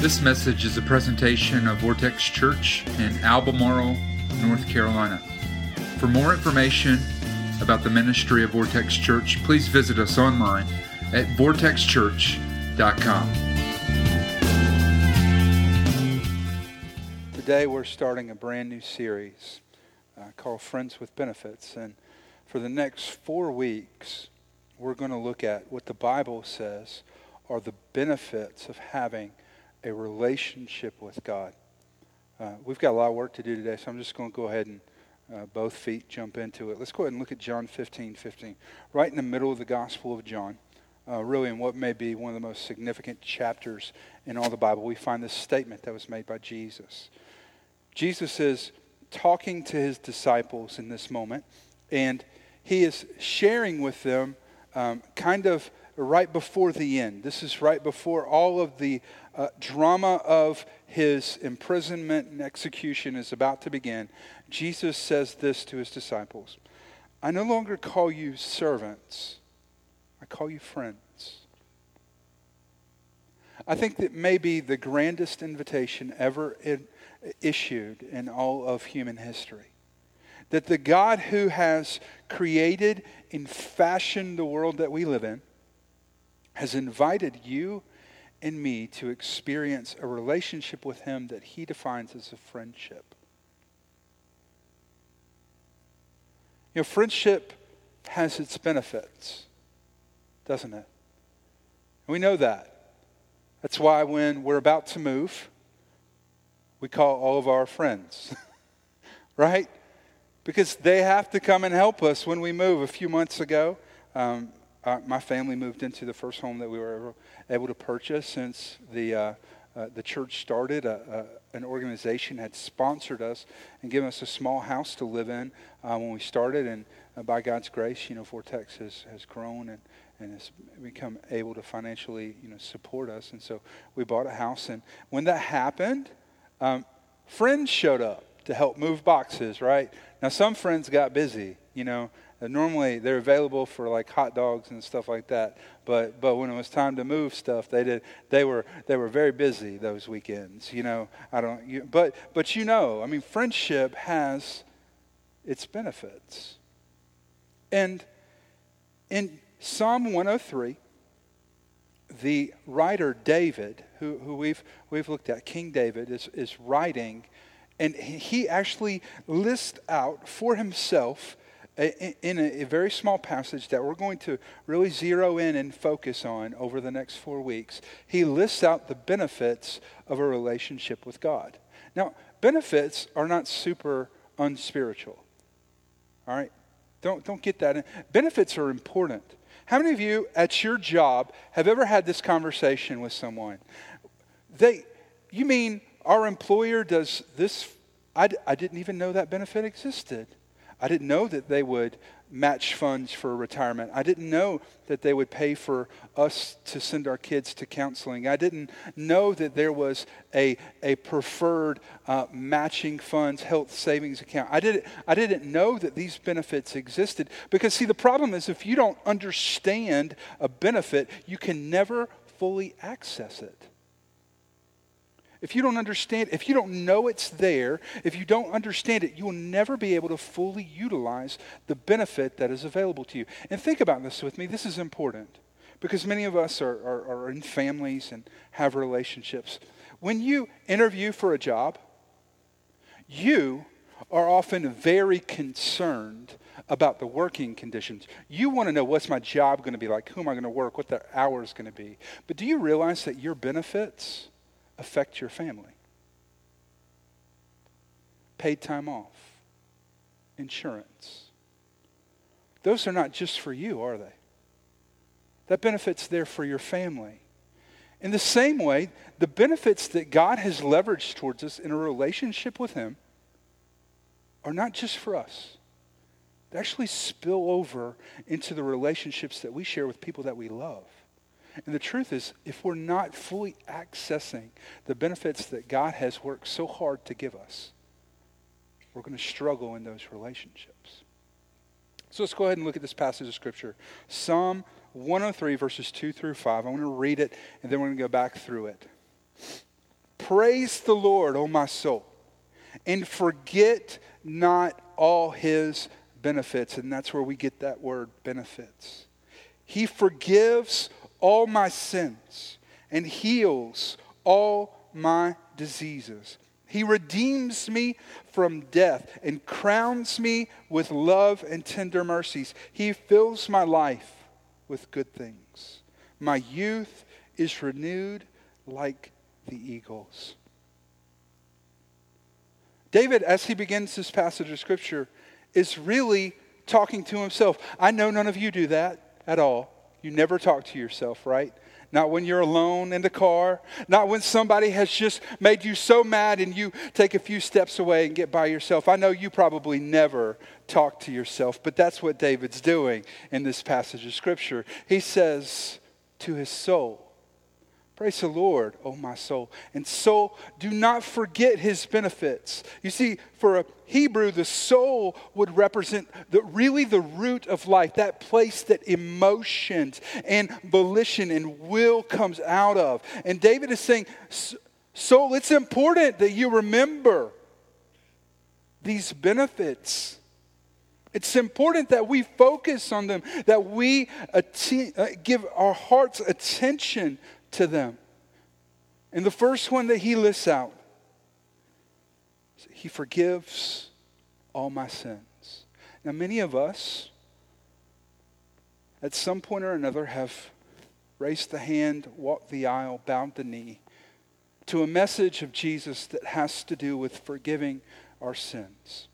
This message is a presentation of Vortex Church in Albemarle, North Carolina. For more information about the ministry of Vortex Church, please visit us online at vortexchurch.com. Today we're starting a brand new series uh, called Friends with Benefits. And for the next four weeks, we're going to look at what the Bible says are the benefits of having a relationship with God. Uh, we've got a lot of work to do today, so I'm just going to go ahead and uh, both feet jump into it. Let's go ahead and look at John 15 15. Right in the middle of the Gospel of John, uh, really in what may be one of the most significant chapters in all the Bible, we find this statement that was made by Jesus. Jesus is talking to his disciples in this moment, and he is sharing with them um, kind of right before the end. This is right before all of the uh, drama of his imprisonment and execution is about to begin. Jesus says this to his disciples I no longer call you servants, I call you friends. I think that may be the grandest invitation ever in, issued in all of human history. That the God who has created and fashioned the world that we live in has invited you and me to experience a relationship with Him that He defines as a friendship. You know, friendship has its benefits, doesn't it? we know that. That's why when we're about to move, we call all of our friends, right? Because they have to come and help us when we move. A few months ago, um, uh, my family moved into the first home that we were able to purchase since the, uh, uh, the church started. an organization had sponsored us and given us a small house to live in uh, when we started. And uh, by God's grace, you know, Vortex has, has grown and, and has become able to financially, you know, support us. And so we bought a house. And when that happened, um, friends showed up to help move boxes, right? Now, some friends got busy, you know, normally they're available for like hot dogs and stuff like that. But but when it was time to move stuff, they did they were they were very busy those weekends. You know, I don't. You, but but you know, I mean, friendship has its benefits. And in Psalm 103, the writer David, who, who we've, we've looked at, King David, is, is writing, and he actually lists out for himself in a, very small passage that we're going to really zero in and focus on over the next four weeks, he lists out the benefits of a relationship with God. Now, benefits are not super unspiritual. All right? Don't, don't get that. Benefits are important. How many of you at your job have ever had this conversation with someone? They, you mean our employer does this? I, I didn't even know that benefit existed. I didn't know that they would match funds for retirement. I didn't know that they would pay for us to send our kids to counseling. I didn't know that there was a, a preferred uh, matching funds health savings account. I didn't, I didn't know that these benefits existed because, see, the problem is if you don't understand a benefit, you can never fully access it. If you don't understand, if you don't know it's there, if you don't understand it, you will never be able to fully utilize the benefit that is available to you. And think about this with me. This is important because many of us are, are, are in families and have relationships. When you interview for a job, you are often very concerned about the working conditions. You want to know what's my job going to be like? Who am I going to work? What the hours going to be? But do you realize that your benefits affect your family. Paid time off, insurance. Those are not just for you, are they? That benefit's there for your family. In the same way, the benefits that God has leveraged towards us in a relationship with Him are not just for us. They actually spill over into the relationships that we share with people that we love. And the truth is, if we're not fully accessing the benefits that God has worked so hard to give us, we're going to struggle in those relationships. So let's go ahead and look at this passage of Scripture Psalm 103, verses 2 through 5. I want to read it, and then we're going to go back through it. Praise the Lord, O my soul, and forget not all his benefits. And that's where we get that word benefits. He forgives all my sins and heals all my diseases. He redeems me from death and crowns me with love and tender mercies. He fills my life with good things. My youth is renewed like the eagles. David, as he begins this passage of Scripture, is really talking to himself. I know none of you do that at all. You never talk to yourself, right? Not when you're alone in the car, not when somebody has just made you so mad and you take a few steps away and get by yourself. I know you probably never talk to yourself, but that's what David's doing in this passage of Scripture. He says to his soul, Praise the Lord, O my soul. And soul, do not forget his benefits. You see, for a Hebrew, the soul would represent the, really the root of life, that place that emotions and volition and will comes out of. And David is saying, Soul, it's important that you remember these benefits. It's important that we focus on them, that we uh, give our hearts attention to them. And the first one that he lists out, he forgives all my sins. Now, many of us, at some point or another, have raised the hand, walked the aisle, bowed the knee to a message of Jesus that has to do with forgiving our sins.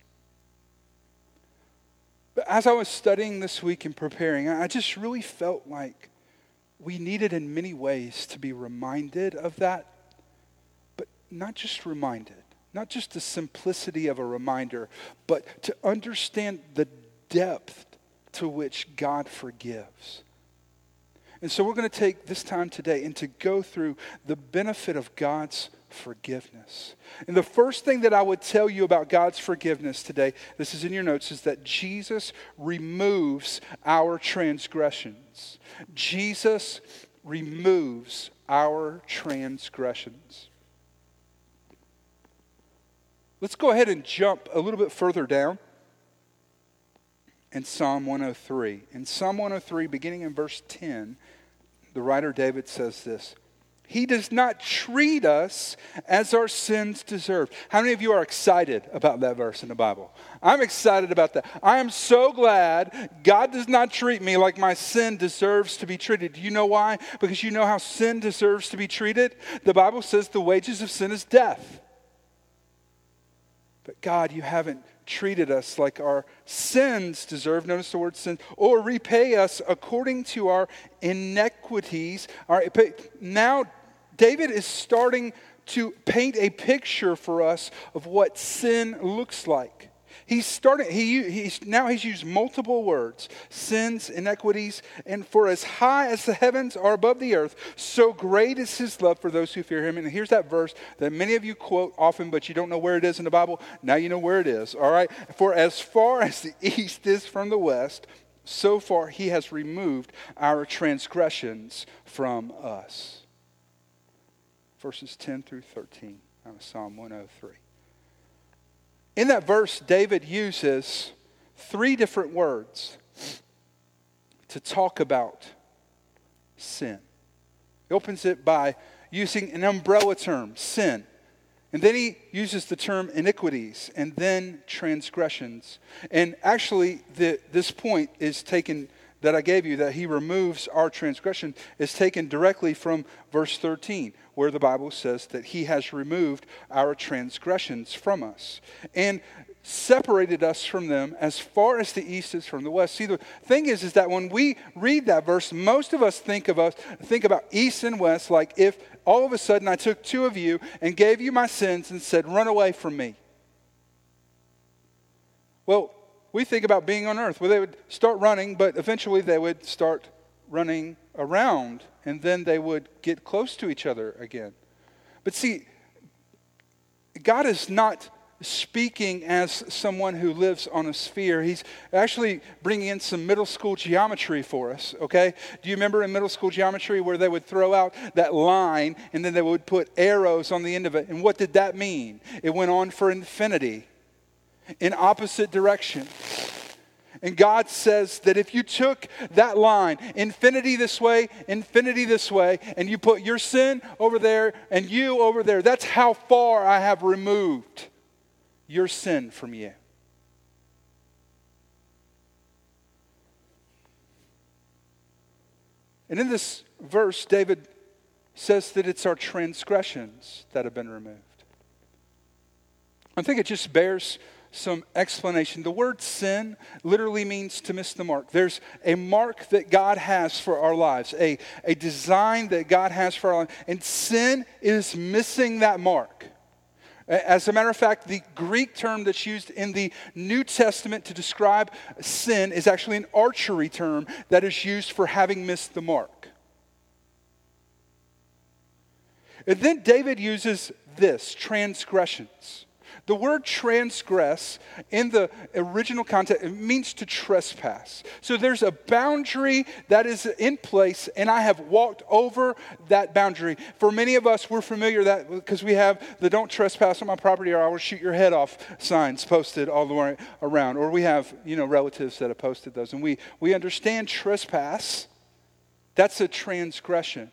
But as I was studying this week and preparing, I just really felt like we needed in many ways to be reminded of that, but not just reminded, not just the simplicity of a reminder, but to understand the depth to which God forgives. And so we're going to take this time today and to go through the benefit of God's forgiveness. And the first thing that I would tell you about God's forgiveness today, this is in your notes, is that Jesus removes our transgressions. Jesus removes our transgressions. Let's go ahead and jump a little bit further down in Psalm 103. In Psalm 103, beginning in verse 10, the writer David says this he does not treat us as our sins deserve. How many of you are excited about that verse in the Bible? I'm excited about that. I am so glad God does not treat me like my sin deserves to be treated. Do you know why? Because you know how sin deserves to be treated? The Bible says the wages of sin is death. But God, you haven't treated us like our sins deserve. Notice the word sin, or repay us according to our iniquities. Our, now, David is starting to paint a picture for us of what sin looks like. He's starting, he, he's, now he's used multiple words sins, inequities, and for as high as the heavens are above the earth, so great is his love for those who fear him. And here's that verse that many of you quote often, but you don't know where it is in the Bible. Now you know where it is, all right? For as far as the east is from the west, so far he has removed our transgressions from us. Verses 10 through 13 out of Psalm 103. In that verse, David uses three different words to talk about sin. He opens it by using an umbrella term, sin. And then he uses the term iniquities and then transgressions. And actually, the, this point is taken that I gave you, that he removes our transgression, is taken directly from verse 13, where the Bible says that he has removed our transgressions from us and separated us from them as far as the east is from the west. See, the thing is, is that when we read that verse, most of us think of us think about east and west like if all of a sudden I took two of you and gave you my sins and said, run away from me. Well, we think about being on earth where they would start running, but eventually they would start running around and then they would get close to each other again. But see, God is not speaking as someone who lives on a sphere. He's actually bringing in some middle school geometry for us, okay? Do you remember in middle school geometry where they would throw out that line and then they would put arrows on the end of it? And what did that mean? It went on for infinity in opposite directions. And God says that if you took that line, infinity this way, infinity this way, and you put your sin over there and you over there, that's how far I have removed your sin from you. And in this verse, David says that it's our transgressions that have been removed. I think it just bears some explanation. The word sin literally means to miss the mark. There's a mark that God has for our lives, a, a design that God has for our lives, and sin is missing that mark. As a matter of fact, the Greek term that's used in the New Testament to describe sin is actually an archery term that is used for having missed the mark. And then David uses this transgressions. The word transgress in the original context it means to trespass. So there's a boundary that is in place, and I have walked over that boundary. For many of us, we're familiar that because we have the "Don't trespass on my property, or I will shoot your head off" signs posted all the way around, or we have you know relatives that have posted those, and we we understand trespass. That's a transgression.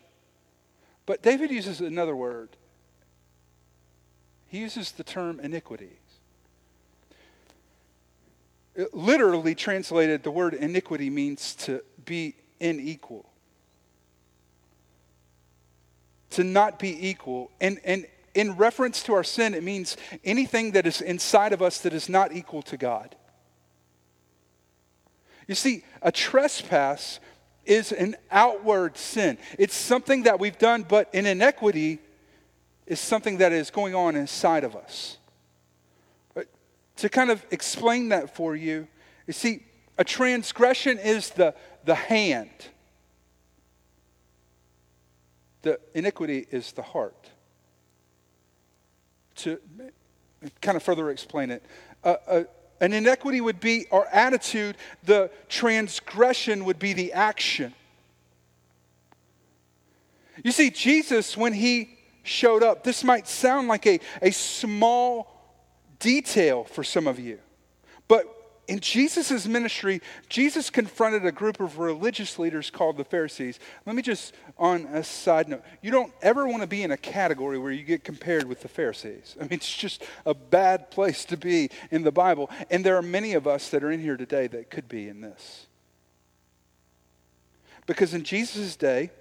But David uses another word he uses the term iniquities. It literally translated, the word iniquity means to be unequal. To not be equal. And, and in reference to our sin, it means anything that is inside of us that is not equal to God. You see, a trespass is an outward sin. It's something that we've done, but in inequity, is something that is going on inside of us. But to kind of explain that for you, you see, a transgression is the, the hand, the iniquity is the heart. To kind of further explain it, uh, uh, an inequity would be our attitude, the transgression would be the action. You see, Jesus, when he showed up. This might sound like a, a small detail for some of you, but in Jesus' ministry, Jesus confronted a group of religious leaders called the Pharisees. Let me just, on a side note, you don't ever want to be in a category where you get compared with the Pharisees. I mean, it's just a bad place to be in the Bible. And there are many of us that are in here today that could be in this. Because in Jesus' day,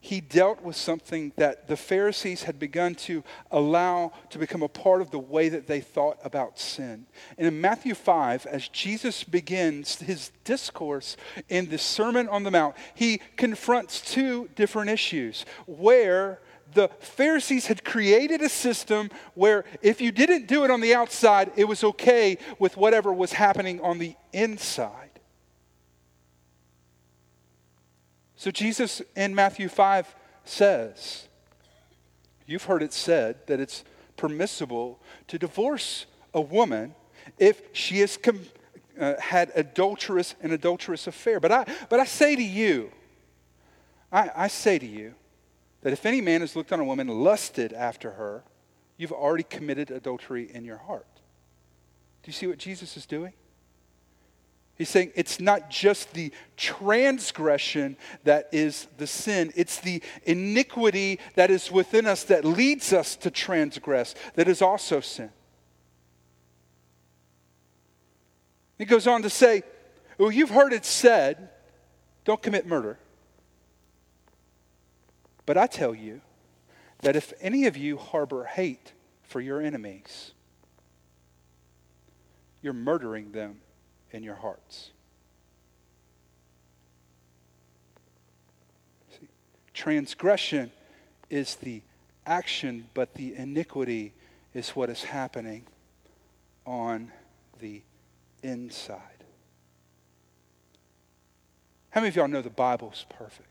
he dealt with something that the Pharisees had begun to allow to become a part of the way that they thought about sin. And in Matthew 5, as Jesus begins his discourse in the Sermon on the Mount, he confronts two different issues where the Pharisees had created a system where if you didn't do it on the outside, it was okay with whatever was happening on the inside. So Jesus in Matthew 5 says, You've heard it said that it's permissible to divorce a woman if she has com- uh, had adulterous an adulterous affair. But I, but I say to you, I, I say to you that if any man has looked on a woman, lusted after her, you've already committed adultery in your heart. Do you see what Jesus is doing? He's saying it's not just the transgression that is the sin, it's the iniquity that is within us that leads us to transgress that is also sin. He goes on to say, Well, you've heard it said, don't commit murder. But I tell you that if any of you harbor hate for your enemies, you're murdering them in your hearts. See, transgression is the action, but the iniquity is what is happening on the inside. How many of y'all know the Bible's perfect?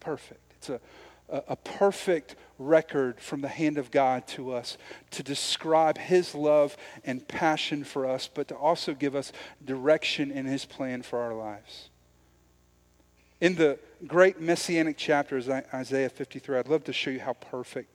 Perfect. It's a a, a perfect record from the hand of God to us to describe his love and passion for us, but to also give us direction in his plan for our lives. In the great messianic chapters, Isaiah 53, I'd love to show you how perfect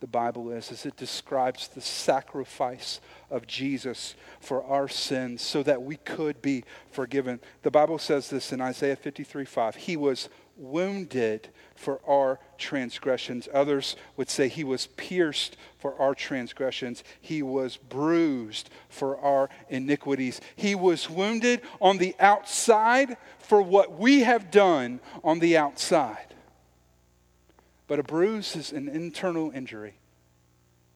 the Bible is, as it describes the sacrifice of Jesus for our sins so that we could be forgiven. The Bible says this in Isaiah 53 5. He was wounded for our transgressions. Others would say he was pierced for our transgressions. He was bruised for our iniquities. He was wounded on the outside for what we have done on the outside. But a bruise is an internal injury.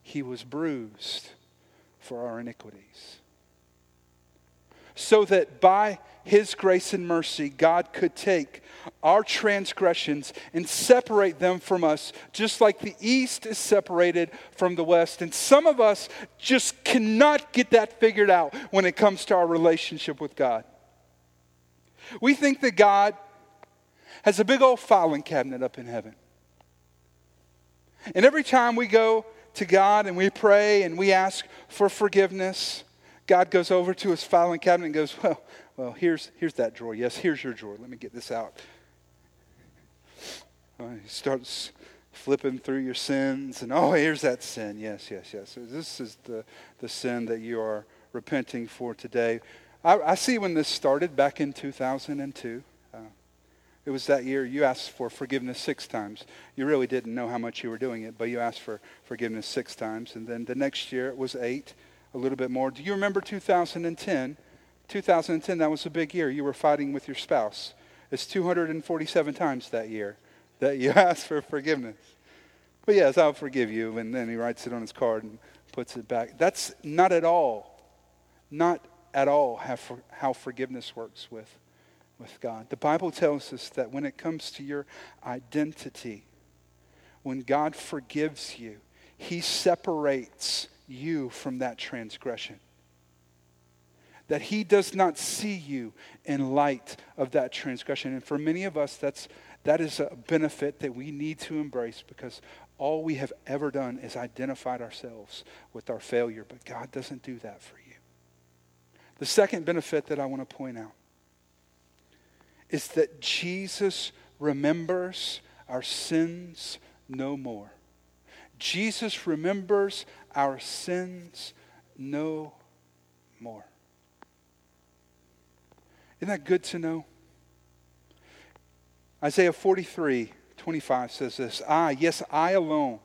He was bruised for our iniquities. So that by his grace and mercy, God could take our transgressions and separate them from us, just like the east is separated from the west. And some of us just cannot get that figured out when it comes to our relationship with God. We think that God has a big old filing cabinet up in heaven. And every time we go to God and we pray and we ask for forgiveness, God goes over to his filing cabinet and goes, Well, well, here's, here's that drawer. Yes, here's your drawer. Let me get this out. Uh, he starts flipping through your sins, and oh, here's that sin. Yes, yes, yes. This is the, the sin that you are repenting for today. I, I see when this started back in 2002. Uh, it was that year you asked for forgiveness six times. You really didn't know how much you were doing it, but you asked for forgiveness six times. And then the next year it was eight, a little bit more. Do you remember 2010? 2010, that was a big year. You were fighting with your spouse. It's 247 times that year that you asked for forgiveness. But yes, I'll forgive you. And then he writes it on his card and puts it back. That's not at all, not at all how, for, how forgiveness works with, with God. The Bible tells us that when it comes to your identity, when God forgives you, he separates you from that transgression that he does not see you in light of that transgression. And for many of us, that's, that is a benefit that we need to embrace because all we have ever done is identified ourselves with our failure. But God doesn't do that for you. The second benefit that I want to point out is that Jesus remembers our sins no more. Jesus remembers our sins no more. Isn't that good to know? Isaiah 43, 25 says this I, yes, I alone,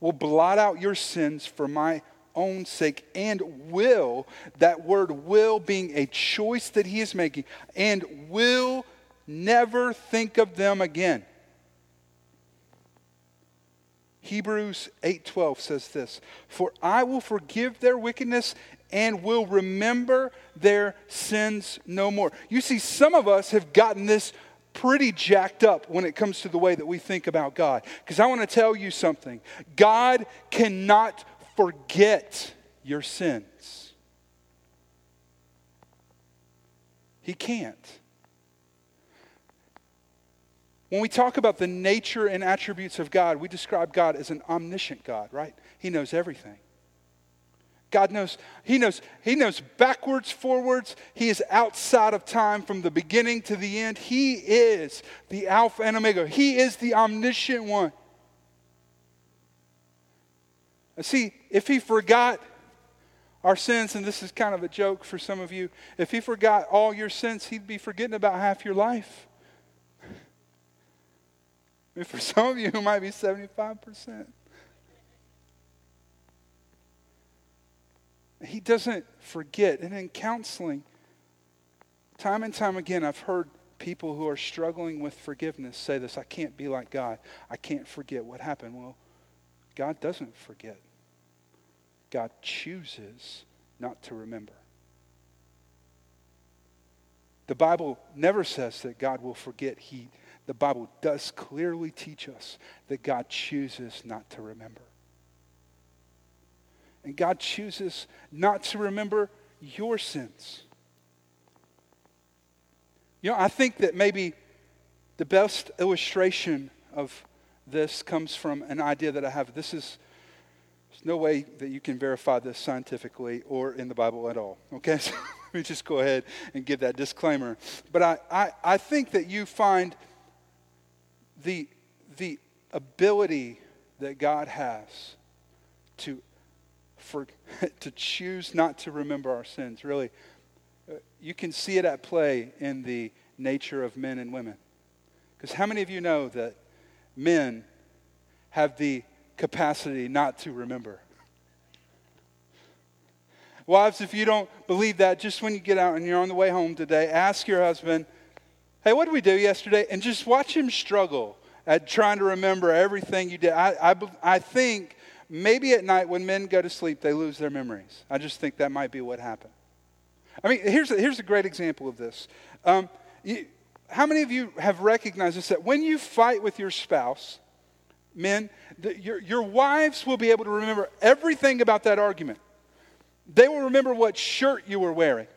will blot out your sins for my own sake and will, that word will being a choice that he is making, and will never think of them again. Hebrews 8:12 says this, "For I will forgive their wickedness and will remember their sins no more. You see, some of us have gotten this pretty jacked up when it comes to the way that we think about God. Because I want to tell you something God cannot forget your sins, He can't. When we talk about the nature and attributes of God, we describe God as an omniscient God, right? He knows everything. God knows, He knows, He knows backwards, forwards. He is outside of time from the beginning to the end. He is the Alpha and Omega. He is the omniscient one. See, if He forgot our sins, and this is kind of a joke for some of you, if He forgot all your sins, He'd be forgetting about half your life. I mean, for some of you, it might be 75%. He doesn't forget. And in counseling, time and time again, I've heard people who are struggling with forgiveness say this I can't be like God. I can't forget what happened. Well, God doesn't forget, God chooses not to remember. The Bible never says that God will forget. He, the Bible does clearly teach us that God chooses not to remember. And God chooses not to remember your sins. You know, I think that maybe the best illustration of this comes from an idea that I have. This is there's no way that you can verify this scientifically or in the Bible at all. Okay, so let me just go ahead and give that disclaimer. But I, I, I think that you find the, the ability that God has to, for, to choose not to remember our sins, really, uh, you can see it at play in the nature of men and women. Because how many of you know that men have the capacity not to remember? Wives, if you don't believe that, just when you get out and you're on the way home today, ask your husband, hey, what did we do yesterday? And just watch him struggle at trying to remember everything you did. I, I, I think maybe at night when men go to sleep, they lose their memories. I just think that might be what happened. I mean, here's a, here's a great example of this. Um, you, how many of you have recognized this that when you fight with your spouse, men, the, your, your wives will be able to remember everything about that argument? They will remember what shirt you were wearing,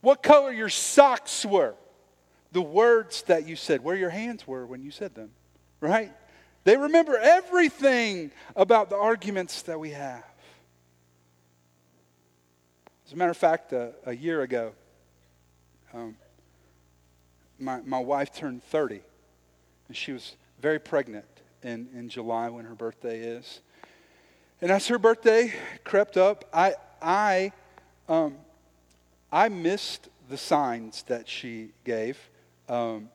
what color your socks were, the words that you said, where your hands were when you said them, right? They remember everything about the arguments that we have. As a matter of fact, uh, a year ago, um, my, my wife turned 30, and she was very pregnant in, in July when her birthday is. And as her birthday crept up, I, I, um, I missed the signs that she gave um,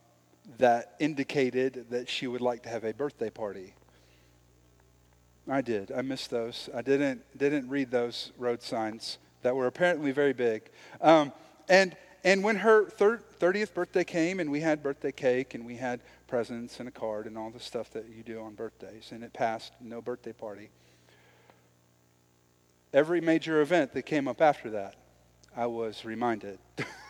that indicated that she would like to have a birthday party. I did. I missed those. I didn't, didn't read those road signs that were apparently very big. Um, and, and when her thir- 30th birthday came, and we had birthday cake, and we had presents and a card and all the stuff that you do on birthdays, and it passed, no birthday party. Every major event that came up after that, I was reminded.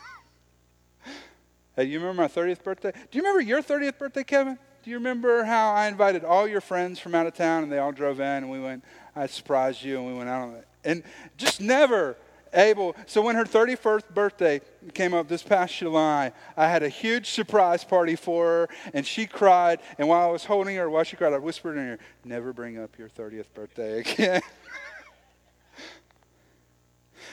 Hey, you remember my 30th birthday? Do you remember your 30th birthday, Kevin? Do you remember how I invited all your friends from out of town and they all drove in and we went, I surprised you and we went out on it. And just never able. So when her 31st birthday came up this past July, I had a huge surprise party for her and she cried. And while I was holding her, while she cried, I whispered in her never bring up your 30th birthday again.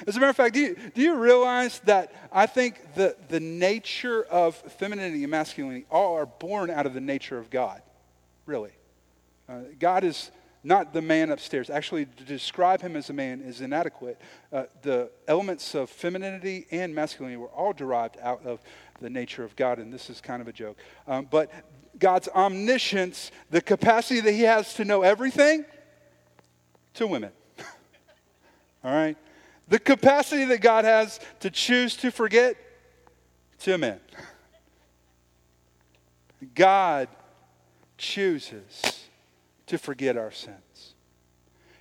As a matter of fact, do you, do you realize that I think the, the nature of femininity and masculinity all are born out of the nature of God? Really. Uh, God is not the man upstairs. Actually, to describe him as a man is inadequate. Uh, the elements of femininity and masculinity were all derived out of the nature of God, and this is kind of a joke. Um, but God's omniscience, the capacity that he has to know everything, to women. all right? The capacity that God has to choose to forget to men. God chooses to forget our sins.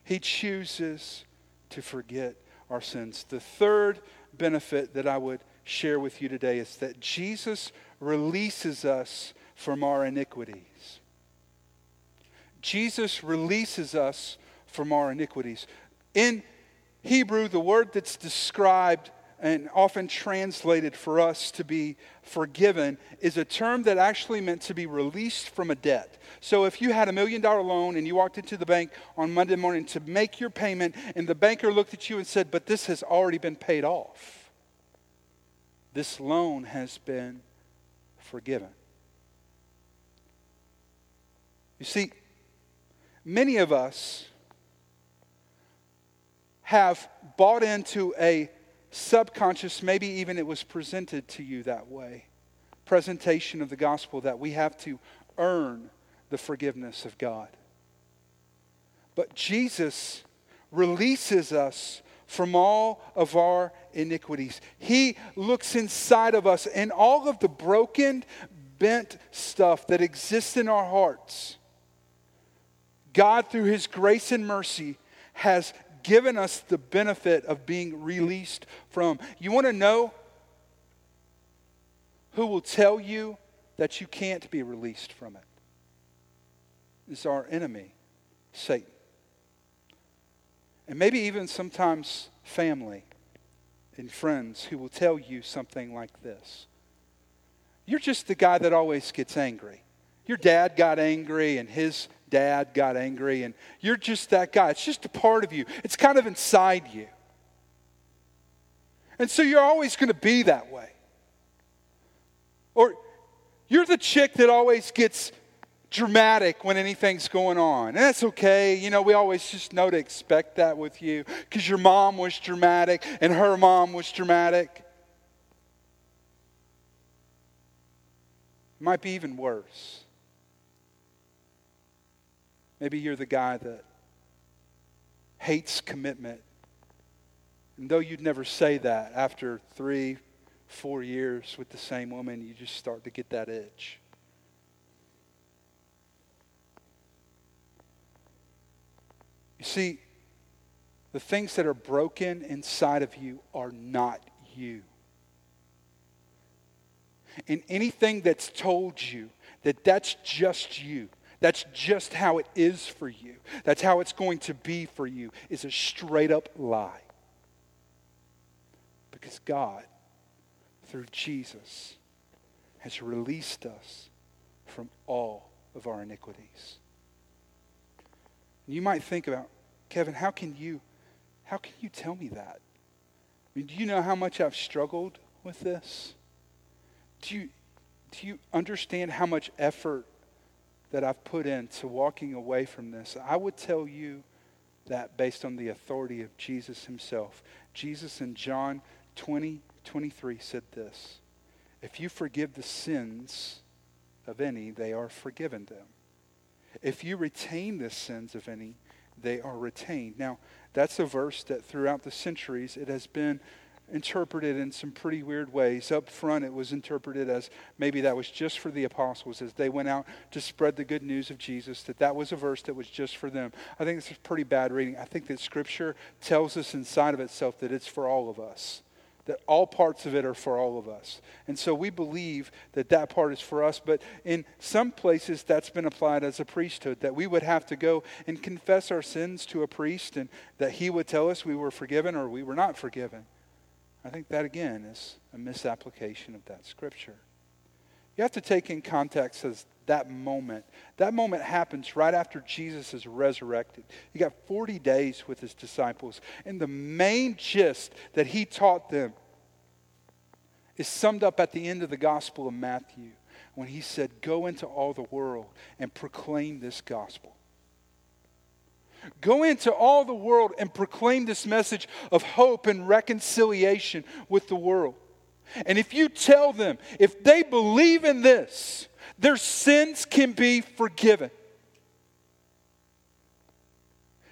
He chooses to forget our sins. The third benefit that I would share with you today is that Jesus releases us from our iniquities. Jesus releases us from our iniquities. In Hebrew, the word that's described and often translated for us to be forgiven is a term that actually meant to be released from a debt. So if you had a million dollar loan and you walked into the bank on Monday morning to make your payment, and the banker looked at you and said, But this has already been paid off, this loan has been forgiven. You see, many of us have bought into a subconscious, maybe even it was presented to you that way, presentation of the gospel that we have to earn the forgiveness of God. But Jesus releases us from all of our iniquities. He looks inside of us and all of the broken, bent stuff that exists in our hearts. God, through His grace and mercy, has given us the benefit of being released from. You want to know who will tell you that you can't be released from it? It's our enemy, Satan. And maybe even sometimes family and friends who will tell you something like this You're just the guy that always gets angry. your dad got angry and his dad got angry, and you're just that guy. It's just a part of you, it's kind of inside you. And so you're always going to be that way. Or you're the chick that always gets dramatic when anything's going on. And that's okay. You know, we always just know to expect that with you because your mom was dramatic and her mom was dramatic. Might be even worse. Maybe you're the guy that hates commitment. And though you'd never say that, after three, four years with the same woman, you just start to get that itch. You see, the things that are broken inside of you are not you. And anything that's told you that that's just you, that's just how it is for you, that's how it's going to be for you, is a straight up lie. Because God, through Jesus, has released us from all of our iniquities. You might think about, Kevin, how can you how can you tell me that? I mean, do you know how much I've struggled with this? Do you do you understand how much effort that I've put into walking away from this? I would tell you that based on the authority of Jesus himself. Jesus in John 20, 23 said this If you forgive the sins of any, they are forgiven them. If you retain the sins of any, they are retained. Now, that's a verse that throughout the centuries it has been interpreted in some pretty weird ways. Up front, it was interpreted as maybe that was just for the apostles as they went out to spread the good news of Jesus, that that was a verse that was just for them. I think it's a pretty bad reading. I think that Scripture tells us inside of itself that it's for all of us that all parts of it are for all of us. And so we believe that that part is for us, but in some places that's been applied as a priesthood, that we would have to go and confess our sins to a priest and that he would tell us we were forgiven or we were not forgiven. I think that again is a misapplication of that scripture. You have to take in context as that moment. That moment happens right after Jesus is resurrected. He got 40 days with his disciples, and the main gist that he taught them is summed up at the end of the Gospel of Matthew when he said, Go into all the world and proclaim this gospel. Go into all the world and proclaim this message of hope and reconciliation with the world. And if you tell them, if they believe in this, their sins can be forgiven.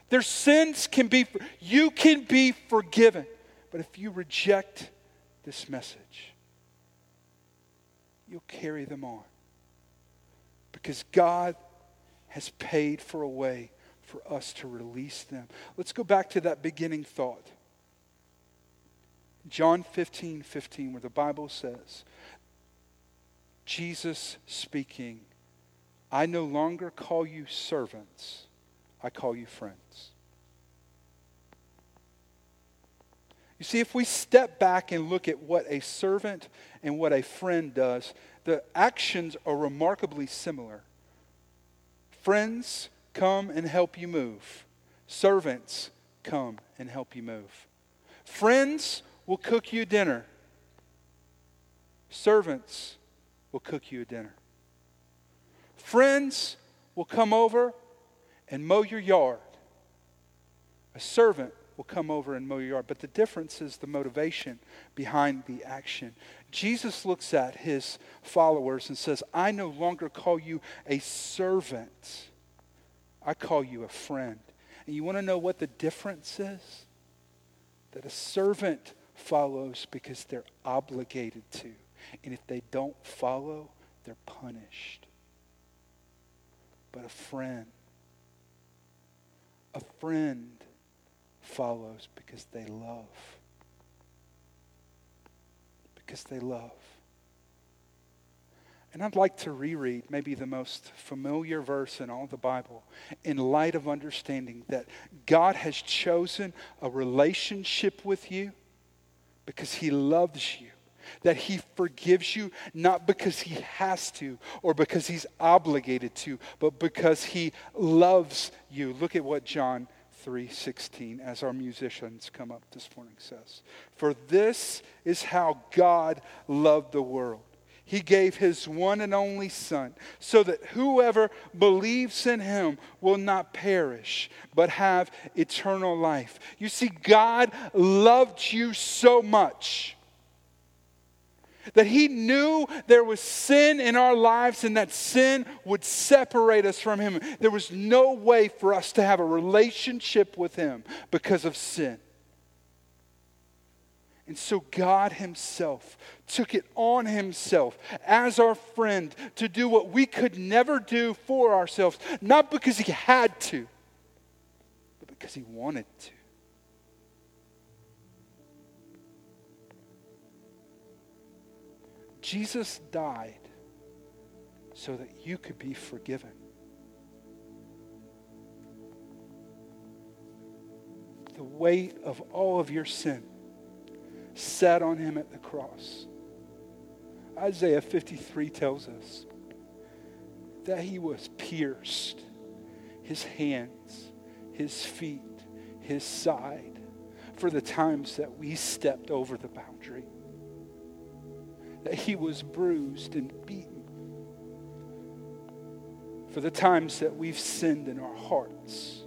Their sins can be, you can be forgiven. But if you reject this message, you'll carry them on. Because God has paid for a way for us to release them. Let's go back to that beginning thought. John 15, 15, where the Bible says, Jesus speaking, I no longer call you servants, I call you friends. You see, if we step back and look at what a servant and what a friend does, the actions are remarkably similar. Friends come and help you move, servants come and help you move. Friends will cook you dinner, servants will cook you a dinner. Friends will come over and mow your yard. A servant will come over and mow your yard. But the difference is the motivation behind the action. Jesus looks at his followers and says, I no longer call you a servant, I call you a friend. And you want to know what the difference is? That a servant follows because they're obligated to. And if they don't follow, they're punished. But a friend, a friend follows because they love. Because they love. And I'd like to reread maybe the most familiar verse in all the Bible in light of understanding that God has chosen a relationship with you because he loves you that he forgives you not because he has to or because he's obligated to, but because he loves you. Look at what John 3:16 as our musicians come up this morning says. For this is how God loved the world. He gave his one and only son so that whoever believes in him will not perish but have eternal life. You see God loved you so much that he knew there was sin in our lives and that sin would separate us from him. There was no way for us to have a relationship with him because of sin. And so God Himself took it on Himself as our friend to do what we could never do for ourselves, not because He had to, but because He wanted to. Jesus died so that you could be forgiven. The weight of all of your sin sat on him at the cross. Isaiah 53 tells us that he was pierced, his hands, his feet, his side, for the times that we stepped over the boundary that he was bruised and beaten for the times that we've sinned in our hearts.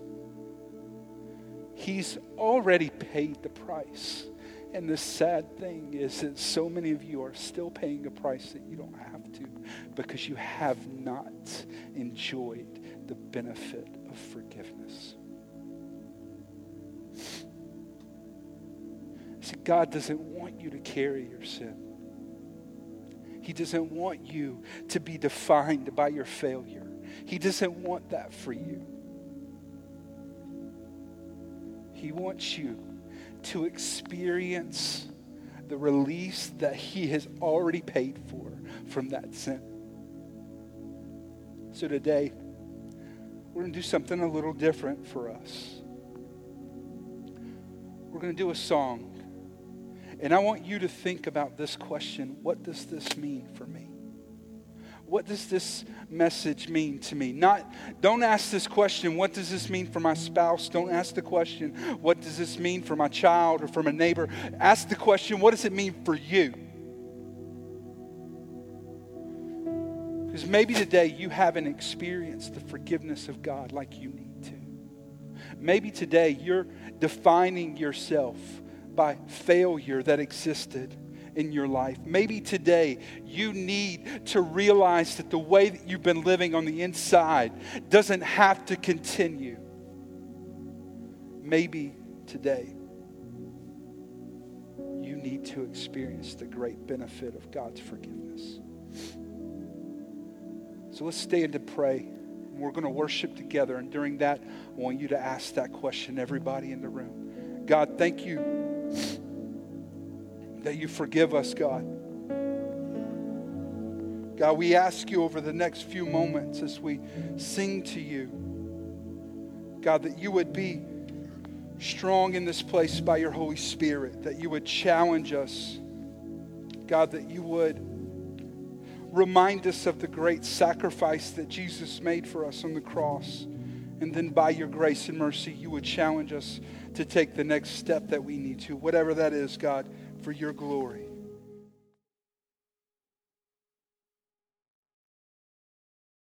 He's already paid the price. And the sad thing is that so many of you are still paying a price that you don't have to because you have not enjoyed the benefit of forgiveness. See, God doesn't want you to carry your sin. He doesn't want you to be defined by your failure. He doesn't want that for you. He wants you to experience the release that He has already paid for from that sin. So today, we're going to do something a little different for us. We're going to do a song and I want you to think about this question what does this mean for me? What does this message mean to me? Not don't ask this question, what does this mean for my spouse? Don't ask the question, what does this mean for my child or for my neighbor? Ask the question, what does it mean for you? Because maybe today you haven't experienced the forgiveness of God like you need to. Maybe today you're defining yourself by failure that existed in your life. Maybe today you need to realize that the way that you've been living on the inside doesn't have to continue. Maybe today you need to experience the great benefit of God's forgiveness. So let's stand to pray. We're going to worship together. And during that, I want you to ask that question, everybody in the room. God, thank you that you forgive us, God. God, we ask you over the next few moments as we sing to you, God, that you would be strong in this place by your Holy Spirit, that you would challenge us, God, that you would remind us of the great sacrifice that Jesus made for us on the cross. And then by your grace and mercy, you would challenge us to take the next step that we need to, whatever that is, God, for your glory.